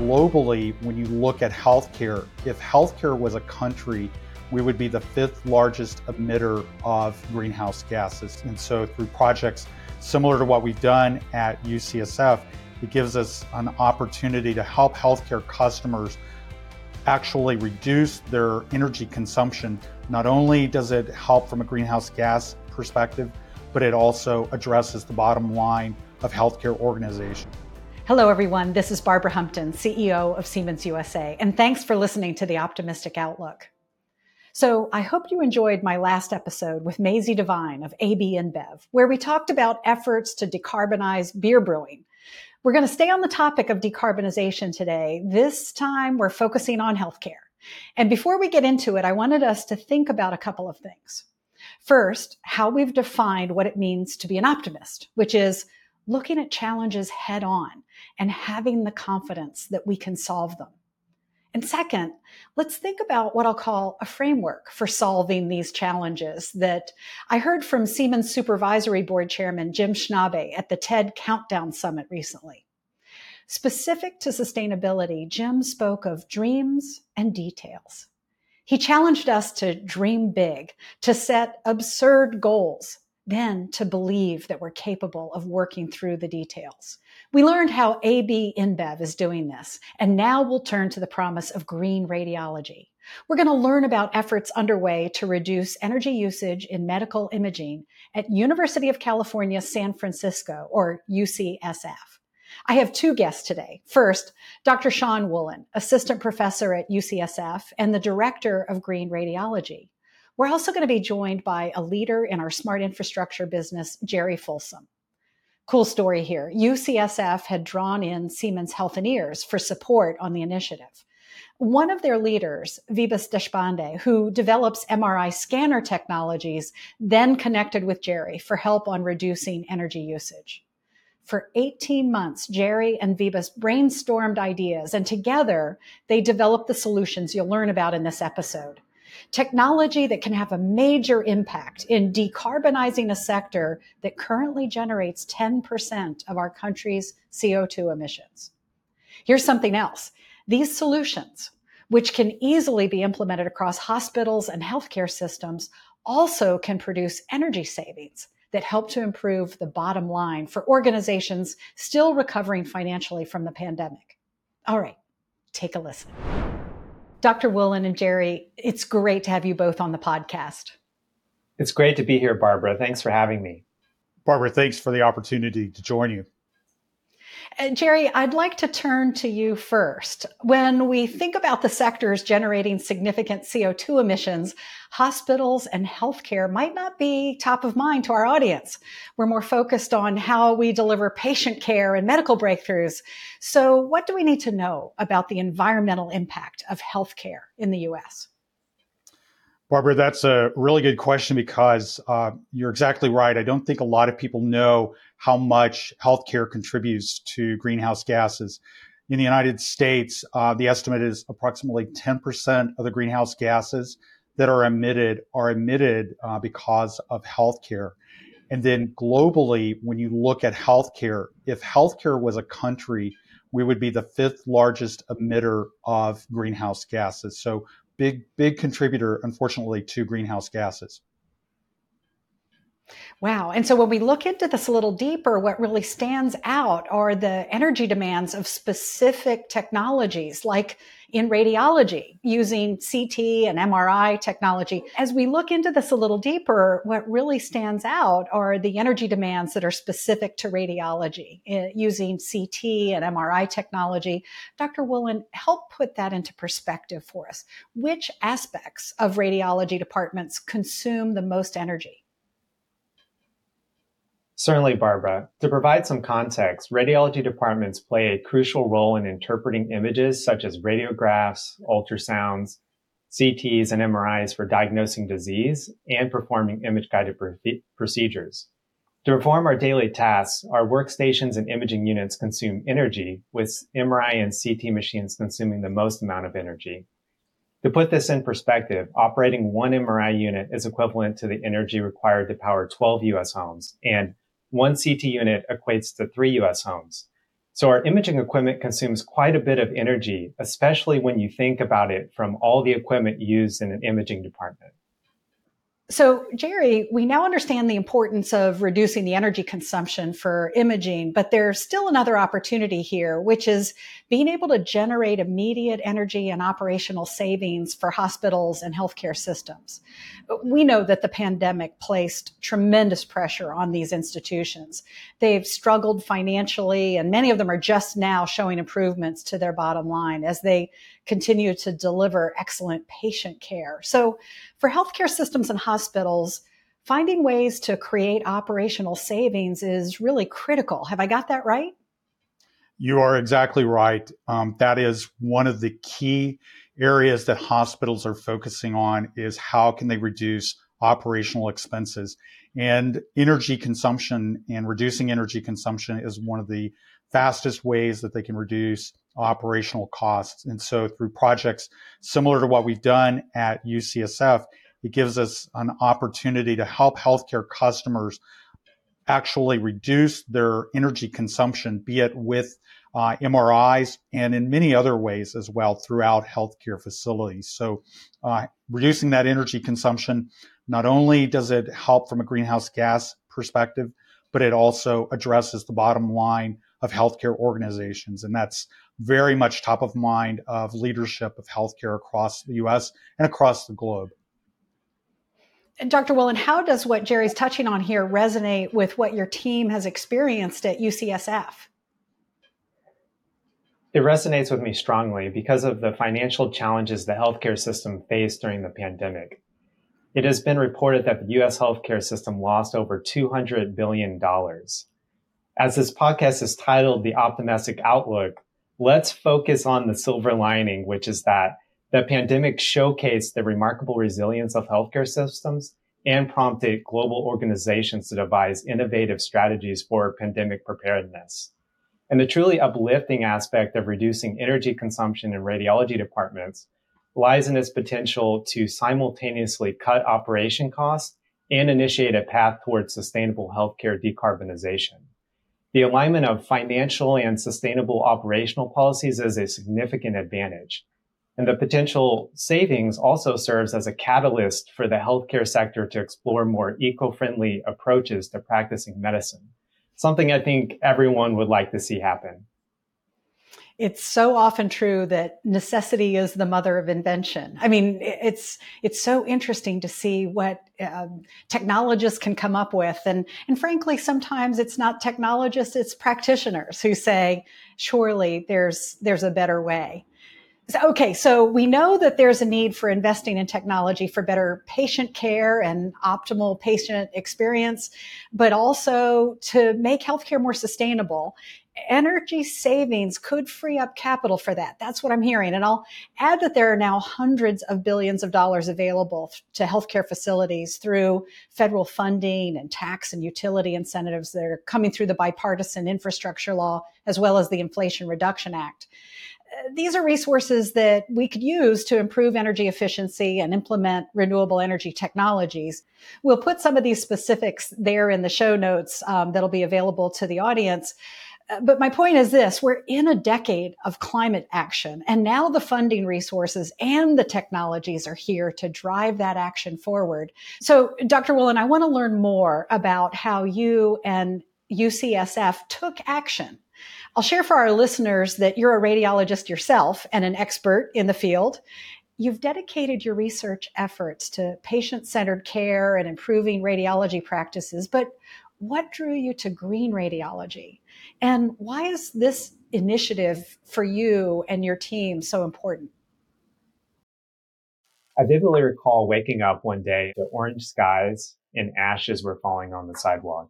globally, when you look at healthcare, if healthcare was a country, we would be the fifth largest emitter of greenhouse gases. And so, through projects similar to what we've done at UCSF, it gives us an opportunity to help healthcare customers actually reduce their energy consumption. Not only does it help from a greenhouse gas perspective, but it also addresses the bottom line of healthcare organizations. Hello, everyone. This is Barbara Humpton, CEO of Siemens USA, and thanks for listening to the Optimistic Outlook. So, I hope you enjoyed my last episode with Maisie Devine of AB InBev, where we talked about efforts to decarbonize beer brewing. We're going to stay on the topic of decarbonization today. This time, we're focusing on healthcare. And before we get into it, I wanted us to think about a couple of things. First, how we've defined what it means to be an optimist, which is looking at challenges head on and having the confidence that we can solve them. And second, let's think about what I'll call a framework for solving these challenges that I heard from Siemens Supervisory Board Chairman Jim Snabe at the TED Countdown Summit recently. Specific to sustainability, Jim spoke of dreams and details. He challenged us to dream big, to set absurd goals, then to believe that we're capable of working through the details. We learned how AB InBev is doing this, and now we'll turn to the promise of green radiology. We're going to learn about efforts underway to reduce energy usage in medical imaging at University of California, San Francisco, or UCSF. I have two guests today. First, Dr. Sean Woolen, assistant professor at UCSF and the director of green radiology. We're also going to be joined by a leader in our smart infrastructure business, Jerry Folsom. Cool story here. UCSF had drawn in Siemens Healthineers for support on the initiative. One of their leaders, Vibhas Deshpande, who develops MRI scanner technologies, then connected with Jerry for help on reducing energy usage. For 18 months, Jerry and Vibhas brainstormed ideas, and together they developed the solutions you'll learn about in this episode technology that can have a major impact in decarbonizing a sector that currently generates 10% of our country's CO2 emissions. Here's something else. These solutions, which can easily be implemented across hospitals and healthcare systems, also can produce energy savings that help to improve the bottom line for organizations still recovering financially from the pandemic. All right, take a listen. Dr. Woolen and Jerry, it's great to have you both on the podcast. It's great to be here, Barbara. Thanks for having me. Barbara, thanks for the opportunity to join you. Uh, Jerry, I'd like to turn to you first. When we think about the sectors generating significant CO2 emissions, hospitals and healthcare might not be top of mind to our audience. We're more focused on how we deliver patient care and medical breakthroughs. So, what do we need to know about the environmental impact of healthcare in the US? Barbara, that's a really good question because uh, you're exactly right. I don't think a lot of people know how much healthcare contributes to greenhouse gases. In the United States, uh, the estimate is approximately 10% of the greenhouse gases that are emitted are emitted uh, because of healthcare. And then globally, when you look at healthcare, if healthcare was a country, we would be the fifth largest emitter of greenhouse gases. So big, big contributor, unfortunately, to greenhouse gases. Wow. And so when we look into this a little deeper, what really stands out are the energy demands of specific technologies like in radiology using CT and MRI technology. As we look into this a little deeper, what really stands out are the energy demands that are specific to radiology uh, using CT and MRI technology. Dr. Woolen, help put that into perspective for us. Which aspects of radiology departments consume the most energy? Certainly, Barbara. To provide some context, radiology departments play a crucial role in interpreting images such as radiographs, ultrasounds, CTs, and MRIs for diagnosing disease and performing image guided procedures. To perform our daily tasks, our workstations and imaging units consume energy, with MRI and CT machines consuming the most amount of energy. To put this in perspective, operating one MRI unit is equivalent to the energy required to power 12 US homes and one CT unit equates to three US homes. So our imaging equipment consumes quite a bit of energy, especially when you think about it from all the equipment used in an imaging department. So, Jerry, we now understand the importance of reducing the energy consumption for imaging, but there's still another opportunity here, which is being able to generate immediate energy and operational savings for hospitals and healthcare systems. We know that the pandemic placed tremendous pressure on these institutions. They've struggled financially, and many of them are just now showing improvements to their bottom line as they continue to deliver excellent patient care. So, for healthcare systems and hospitals, finding ways to create operational savings is really critical. Have I got that right? You are exactly right. Um, that is one of the key areas that hospitals are focusing on is how can they reduce operational expenses and energy consumption and reducing energy consumption is one of the fastest ways that they can reduce operational costs. And so through projects similar to what we've done at UCSF, it gives us an opportunity to help healthcare customers actually reduce their energy consumption, be it with uh, MRIs and in many other ways as well throughout healthcare facilities. So, uh, reducing that energy consumption not only does it help from a greenhouse gas perspective, but it also addresses the bottom line of healthcare organizations. And that's very much top of mind of leadership of healthcare across the US and across the globe. And Dr. Woolen, how does what Jerry's touching on here resonate with what your team has experienced at UCSF? It resonates with me strongly because of the financial challenges the healthcare system faced during the pandemic. It has been reported that the US healthcare system lost over $200 billion. As this podcast is titled The Optimistic Outlook, let's focus on the silver lining, which is that the pandemic showcased the remarkable resilience of healthcare systems and prompted global organizations to devise innovative strategies for pandemic preparedness. And the truly uplifting aspect of reducing energy consumption in radiology departments lies in its potential to simultaneously cut operation costs and initiate a path towards sustainable healthcare decarbonization. The alignment of financial and sustainable operational policies is a significant advantage. And the potential savings also serves as a catalyst for the healthcare sector to explore more eco-friendly approaches to practicing medicine. Something I think everyone would like to see happen it's so often true that necessity is the mother of invention. I mean, it's it's so interesting to see what um, technologists can come up with, and and frankly, sometimes it's not technologists; it's practitioners who say, "Surely there's there's a better way." Okay, so we know that there's a need for investing in technology for better patient care and optimal patient experience, but also to make healthcare more sustainable energy savings could free up capital for that. That's what I'm hearing. And I'll add that there are now hundreds of billions of dollars available to healthcare facilities through federal funding and tax and utility incentives that are coming through the bipartisan infrastructure law as well as the Inflation Reduction Act. Uh, these are resources that we could use to improve energy efficiency and implement renewable energy technologies. We'll put some of these specifics there in the show notes um, that'll be available to the audience. But my point is this we're in a decade of climate action and now the funding resources and the technologies are here to drive that action forward. So dr Woolen i want to learn more about how you and ucsf took action i'll share for our listeners that you're a radiologist yourself and an expert in the field You've dedicated your research efforts to patient centered care and improving radiology practices, but what drew you to green radiology? And why is this initiative for you and your team so important? I vividly recall waking up one day to orange skies and ashes were falling on the sidewalk.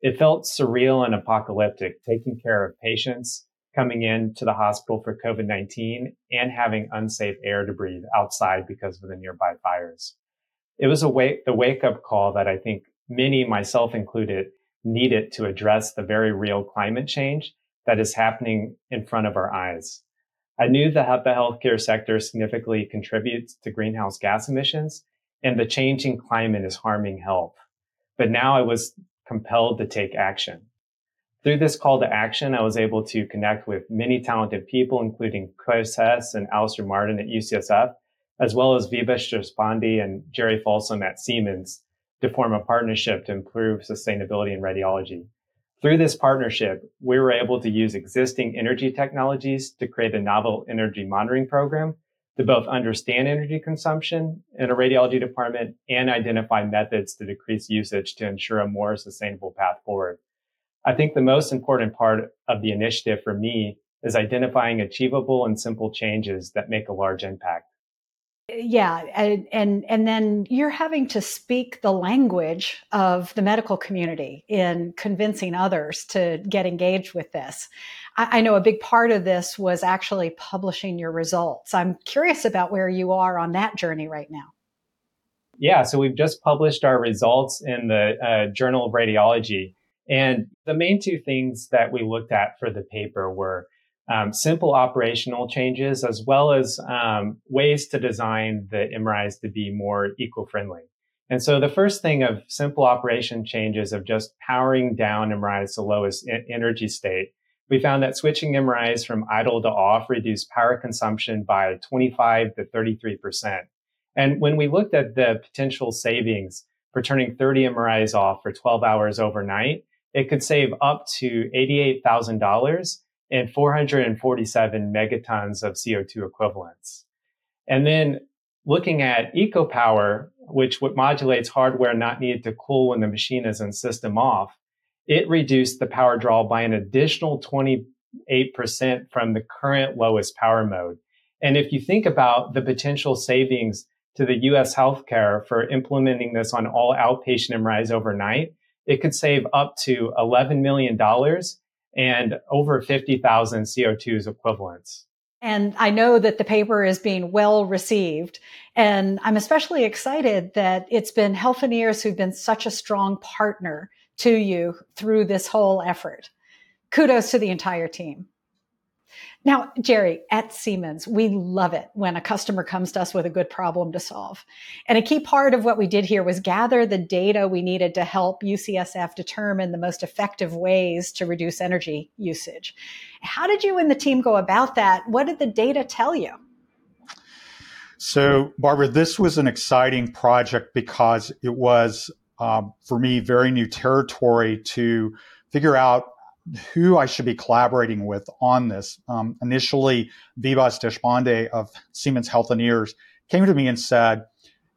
It felt surreal and apocalyptic, taking care of patients coming in to the hospital for COVID-19 and having unsafe air to breathe outside because of the nearby fires. It was a wake, the wake up call that I think many, myself included, needed to address the very real climate change that is happening in front of our eyes. I knew that the healthcare sector significantly contributes to greenhouse gas emissions and the changing climate is harming health. But now I was compelled to take action. Through this call to action, I was able to connect with many talented people, including Chris Hess and Alastair Martin at UCSF, as well as Vibhas Deshpande and Jerry Folsom at Siemens to form a partnership to improve sustainability in radiology. Through this partnership, we were able to use existing energy technologies to create a novel energy monitoring program to both understand energy consumption in a radiology department and identify methods to decrease usage to ensure a more sustainable path forward. I think the most important part of the initiative for me is identifying achievable and simple changes that make a large impact yeah and, and and then you're having to speak the language of the medical community in convincing others to get engaged with this. I, I, know a big part of this was actually publishing your results. I'm curious about where you are on that journey right now. Yeah so we've just published our results in the uh, journal of radiology. And the main two things that we looked at for the paper were um, simple operational changes as well as um, ways to design the MRIs to be more eco-friendly. And so the first thing of simple operation changes of just powering down MRIs to lowest energy state, we found that switching MRIs from idle to off reduced power consumption by 25 to 33%. And when we looked at the potential savings for turning 30 MRIs off for 12 hours overnight, it could save up to $88,000 and 447 megatons of CO2 equivalents. And then looking at EcoPower, which modulates hardware not needed to cool when the machine is in system off, it reduced the power draw by an additional 28% from the current lowest power mode. And if you think about the potential savings to the US healthcare for implementing this on all outpatient MRIs overnight, it could save up to $11 million and over 50,000 CO2s equivalents. And I know that the paper is being well received. And I'm especially excited that it's been Healthineers who've been such a strong partner to you through this whole effort. Kudos to the entire team. Now, Jerry, at Siemens, we love it when a customer comes to us with a good problem to solve. And a key part of what we did here was gather the data we needed to help UCSF determine the most effective ways to reduce energy usage. How did you and the team go about that? What did the data tell you? So, Barbara, this was an exciting project because it was, um, for me, very new territory to figure out who I should be collaborating with on this. Um, initially, Vibhas Deshpande of Siemens Healthineers came to me and said,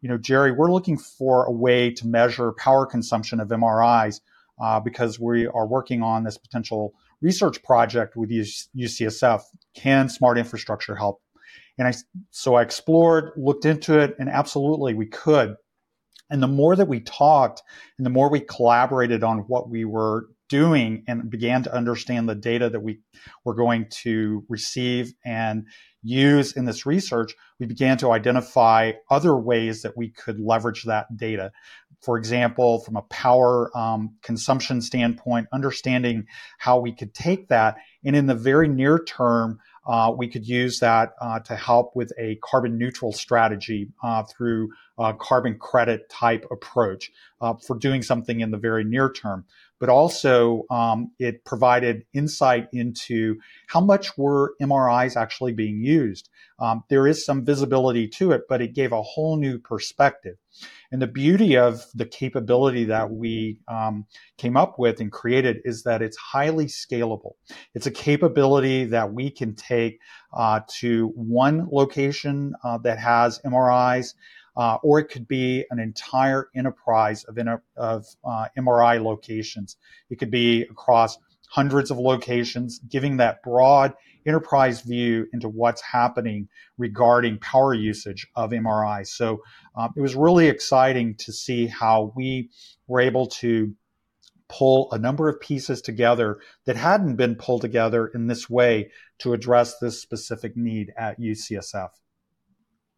you know, Jerry, we're looking for a way to measure power consumption of MRIs uh, because we are working on this potential research project with UCSF. Can smart infrastructure help? And I, so I explored, looked into it, and absolutely we could. And the more that we talked and the more we collaborated on what we were doing and began to understand the data that we were going to receive and use in this research, we began to identify other ways that we could leverage that data. For example, from a power um, consumption standpoint, understanding how we could take that and in the very near term, uh, we could use that uh, to help with a carbon neutral strategy uh, through a carbon credit type approach uh, for doing something in the very near term but also um, it provided insight into how much were MRIs actually being used. Um, there is some visibility to it, but it gave a whole new perspective. And the beauty of the capability that we um, came up with and created is that it's highly scalable. It's a capability that we can take uh, to one location uh, that has MRIs uh, or it could be an entire enterprise of, of uh, MRI locations. It could be across hundreds of locations, giving that broad enterprise view into what's happening regarding power usage of MRI. So um, it was really exciting to see how we were able to pull a number of pieces together that hadn't been pulled together in this way to address this specific need at UCSF.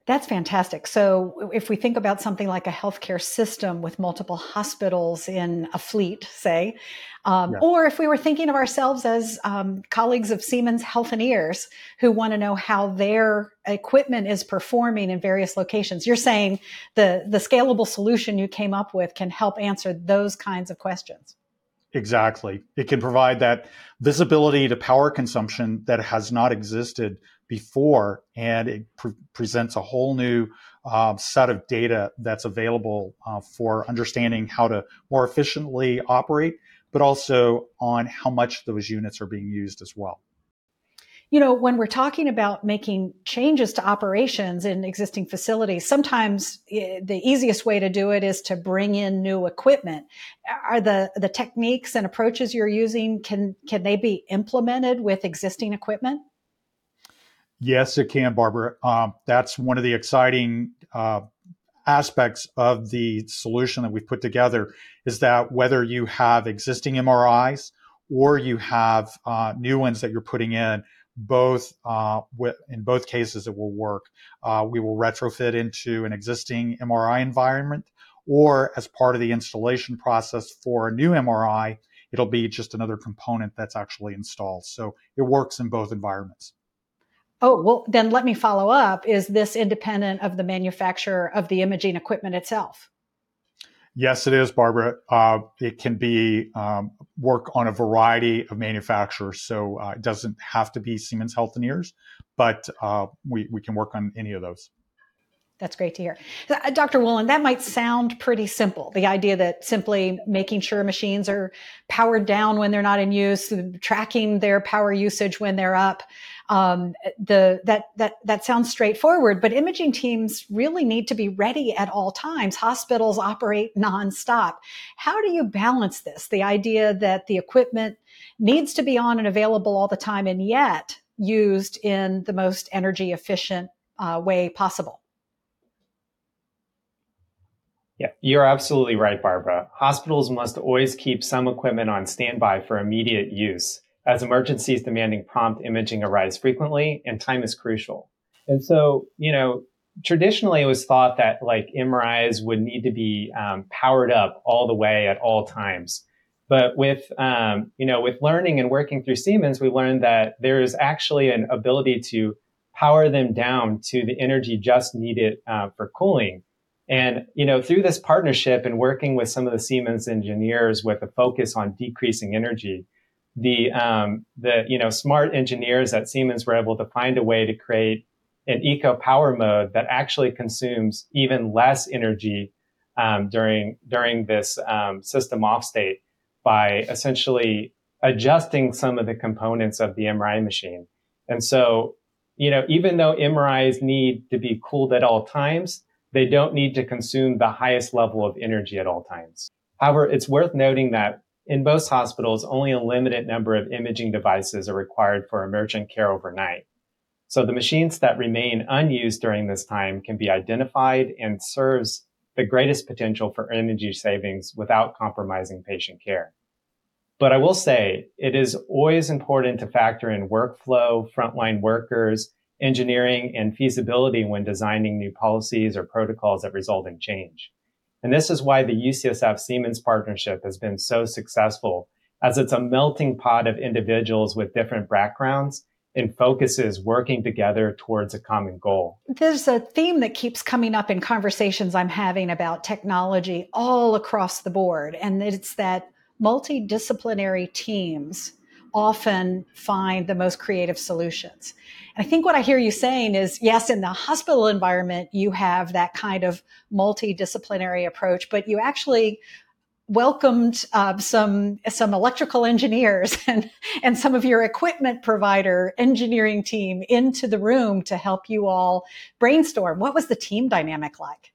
That's fantastic. So, if we think about something like a healthcare system with multiple hospitals in a fleet, say, um, yeah. or if we were thinking of ourselves as um, colleagues of Siemens Healthineers who want to know how their equipment is performing in various locations, you're saying the the scalable solution you came up with can help answer those kinds of questions. Exactly. It can provide that visibility to power consumption that has not existed before, and it pre- presents a whole new uh, set of data that's available uh, for understanding how to more efficiently operate, but also on how much those units are being used as well you know, when we're talking about making changes to operations in existing facilities, sometimes eh, the easiest way to do it is to bring in new equipment. Are the, the techniques and approaches you're using, can, can they be implemented with existing equipment? Yes, it can, Barbara. Um, that's one of the exciting uh, aspects of the solution that we've put together is that whether you have existing MRIs or you have uh, new ones that you're putting in, both uh, in both cases it will work. Uh, we will retrofit into an existing MRI environment, or as part of the installation process for a new MRI, it'll be just another component that's actually installed. So it works in both environments. Oh, well, then let me follow up. Is this independent of the manufacturer of the imaging equipment itself? Yes, it is, Barbara. Uh, it can be um, work on a variety of manufacturers, so uh, it doesn't have to be Siemens Healthineers, but uh, we we can work on any of those. That's great to hear. Uh, Dr. Woolen, that might sound pretty simple. The idea that simply making sure machines are powered down when they're not in use, tracking their power usage when they're up. Um, the, that, that, that sounds straightforward, but imaging teams really need to be ready at all times. Hospitals operate nonstop. How do you balance this? The idea that the equipment needs to be on and available all the time and yet used in the most energy efficient uh, way possible. Yeah, you're absolutely right, Barbara. Hospitals must always keep some equipment on standby for immediate use, as emergencies demanding prompt imaging arise frequently and time is crucial. And so, you know, traditionally it was thought that like MRIs would need to be um, powered up all the way at all times. But with, um, you know, with learning and working through Siemens, we learned that there is actually an ability to power them down to the energy just needed uh, for cooling and, you know, through this partnership and working with some of the Siemens engineers with a focus on decreasing energy, the, um, the, you know, smart engineers at Siemens were able to find a way to create an eco power mode that actually consumes even less energy um, during, during this um, system off state by essentially adjusting some of the components of the MRI machine. And so, you know, even though MRIs need to be cooled at all times, they don't need to consume the highest level of energy at all times. However, it's worth noting that in most hospitals, only a limited number of imaging devices are required for emergent care overnight. So the machines that remain unused during this time can be identified and serves the greatest potential for energy savings without compromising patient care. But I will say it is always important to factor in workflow, frontline workers, engineering and feasibility when designing new policies or protocols that result in change. And this is why the UCSF Siemens partnership has been so successful as it's a melting pot of individuals with different backgrounds and focuses working together towards a common goal. There's a theme that keeps coming up in conversations I'm having about technology all across the board, and it's that multidisciplinary teams often find the most creative solutions. And I think what I hear you saying is yes, in the hospital environment, you have that kind of multidisciplinary approach, but you actually welcomed uh, some some electrical engineers and and some of your equipment provider engineering team into the room to help you all brainstorm. What was the team dynamic like?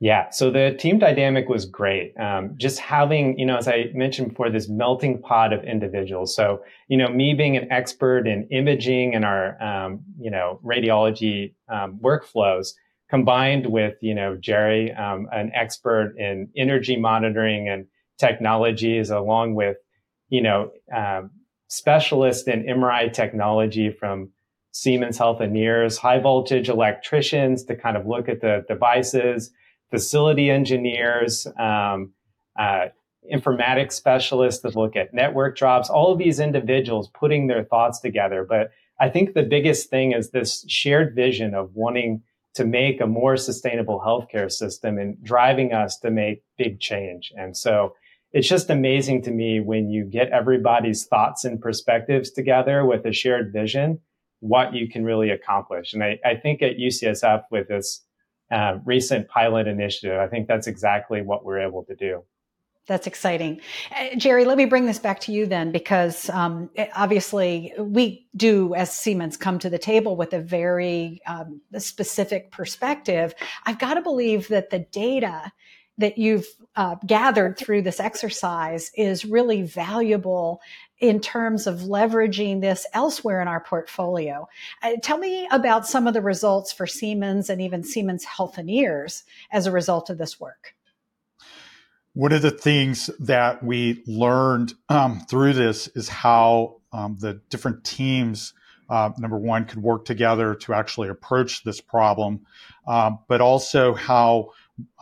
Yeah, so the team dynamic was great. Um, just having, you know, as I mentioned before, this melting pot of individuals. So, you know, me being an expert in imaging and our, um, you know, radiology um, workflows, combined with, you know, Jerry, um, an expert in energy monitoring and technologies, along with, you know, um, specialist in MRI technology from Siemens Healthineers, high voltage electricians to kind of look at the devices facility engineers, um, uh, informatics specialists that look at network drops, all of these individuals putting their thoughts together. But I think the biggest thing is this shared vision of wanting to make a more sustainable healthcare system and driving us to make big change. And so it's just amazing to me when you get everybody's thoughts and perspectives together with a shared vision, what you can really accomplish. And I, I think at UCSF with this uh, recent pilot initiative, I think that's exactly what we're able to do. That's exciting. Uh, Jerry, let me bring this back to you then, because um, obviously we do, as Siemens, come to the table with a very um, specific perspective. I've got to believe that the data that you've uh, gathered through this exercise is really valuable in terms of leveraging this elsewhere in our portfolio. Uh, tell me about some of the results for Siemens and even Siemens Healthineers as a result of this work. One of the things that we learned um, through this is how um, the different teams, uh, number one, could work together to actually approach this problem, uh, but also how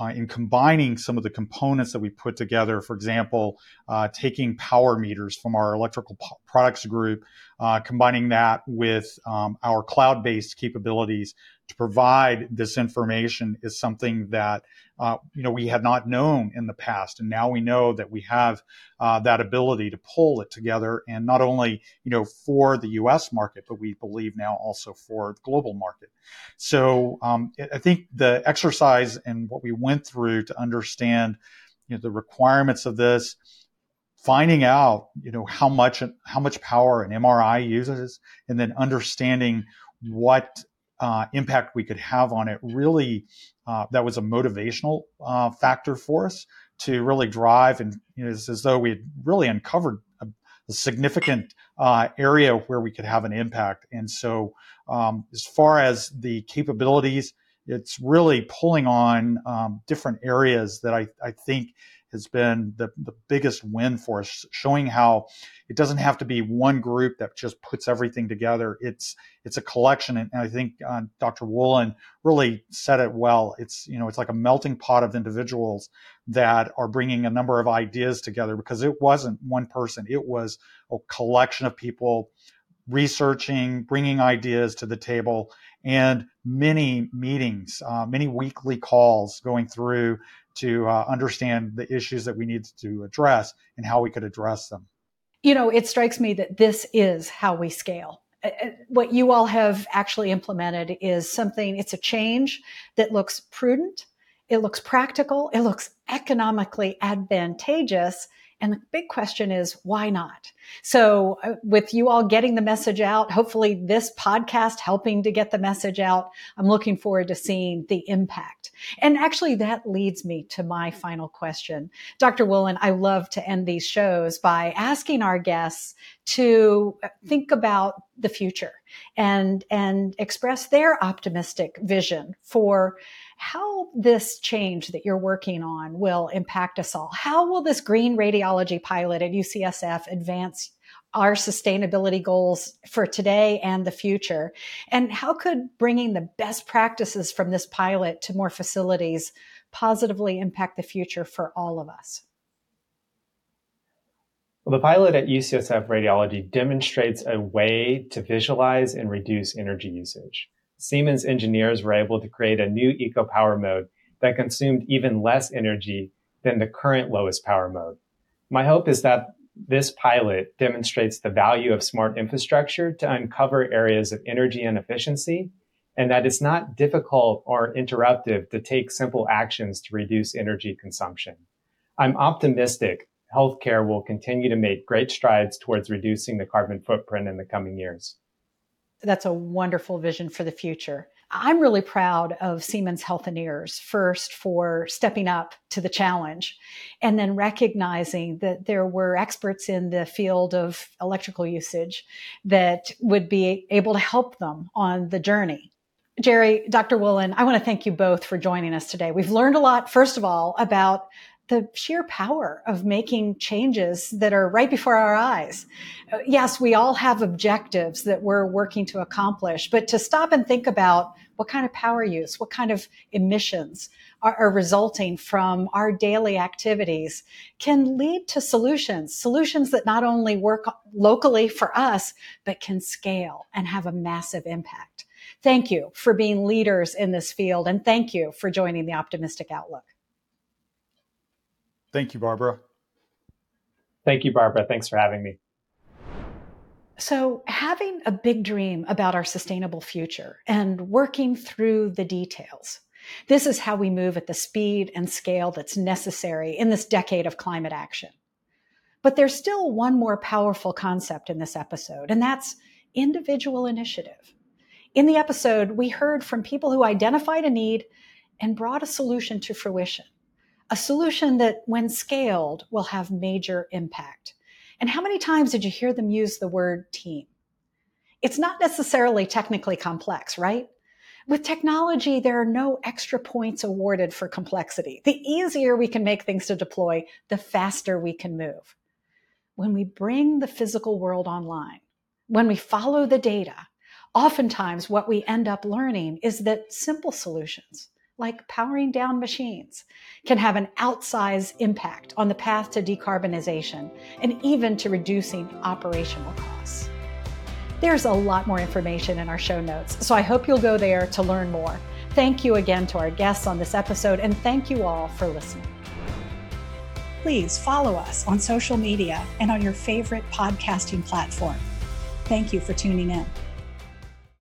uh, in combining some of the components that we put together, for example, uh, taking power meters from our electrical products group, uh, combining that with um, our cloud based capabilities to provide this information is something that uh, you know we had not known in the past, and now we know that we have uh, that ability to pull it together, and not only you know for the U.S. market, but we believe now also for the global market. So um, I think the exercise and what we went through to understand you know the requirements of this finding out you know how much how much power an MRI uses and then understanding what uh, impact we could have on it really uh, that was a motivational uh, factor for us to really drive and you know, it's as though we had really uncovered a, a significant uh, area where we could have an impact. And so um, as far as the capabilities it's really pulling on um, different areas that I, I think has been the, the biggest win for us, showing how it doesn't have to be one group that just puts everything together. It's it's a collection, and I think uh, Dr. Woolen really said it well. It's you know it's like a melting pot of individuals that are bringing a number of ideas together because it wasn't one person; it was a collection of people researching, bringing ideas to the table, and many meetings, uh, many weekly calls going through to uh, understand the issues that we need to address and how we could address them. You know, it strikes me that this is how we scale. Uh, uh, what you all have actually implemented is something, it's a change that looks prudent, it looks practical, it looks economically advantageous, and the big question is, why not? So, uh, with you all getting the message out, hopefully this podcast helping to get the message out, I'm looking forward to seeing the impact. And actually, that leads me to my mm. final question. Dr. Woolen, I love to end these shows by asking our guests to uh, mm. think about the future and, and express their optimistic vision for how this change that you're working on will impact us all. How will this green radiology pilot at UCSF advance our sustainability goals for today and the future? And how could bringing the best practices from this pilot to more facilities positively impact the future for all of us? Well, the pilot at UCSF Radiology demonstrates a way to visualize and reduce energy usage. Siemens engineers were able to create a new eco power mode that consumed even less energy than the current lowest power mode. My hope is that this pilot demonstrates the value of smart infrastructure to uncover areas of energy inefficiency and that it's not difficult or interruptive to take simple actions to reduce energy consumption. I'm optimistic healthcare will continue to make great strides towards reducing the carbon footprint in the coming years that's a wonderful vision for the future. I'm really proud of Siemens Healthineers first for stepping up to the challenge and then recognizing that there were experts in the field of electrical usage that would be able to help them on the journey. Jerry, Dr. Woolen, I want to thank you both for joining us today. We've learned a lot, first of all, about the sheer power of making changes that are right before our eyes. Uh, yes, we all have objectives that we're working to accomplish, but to stop and think about what kind of power use, what kind of emissions are, are resulting from our daily activities can lead to solutions, solutions that not only work locally for us, but can scale and have a massive impact. Thank you for being leaders in this field and thank you for joining the Optimistic Outlook. Thank you, Barbara. Thank you, Barbara. Thanks for having me. So, having a big dream about our sustainable future and working through the details. This is how we move at the speed and scale that's necessary in this decade of climate action. But there's still one more powerful concept in this episode, and that's individual initiative. In the episode, we heard from people who identified a need and brought a solution to fruition, a solution that, when scaled, will have major impact. And how many times did you hear them use the word team? It's not necessarily technically complex, right? With technology, there are no extra points awarded for complexity. The easier we can make things to deploy, the faster we can move. When we bring the physical world online, when we follow the data, oftentimes what we end up learning is that simple solutions, like powering down machines, can have an outsized impact on the path to decarbonization and even to reducing operational costs. There's a lot more information in our show notes, so I hope you'll go there to learn more. Thank you again to our guests on this episode, and thank you all for listening. Please follow us on social media and on your favorite podcasting platform. Thank you for tuning in.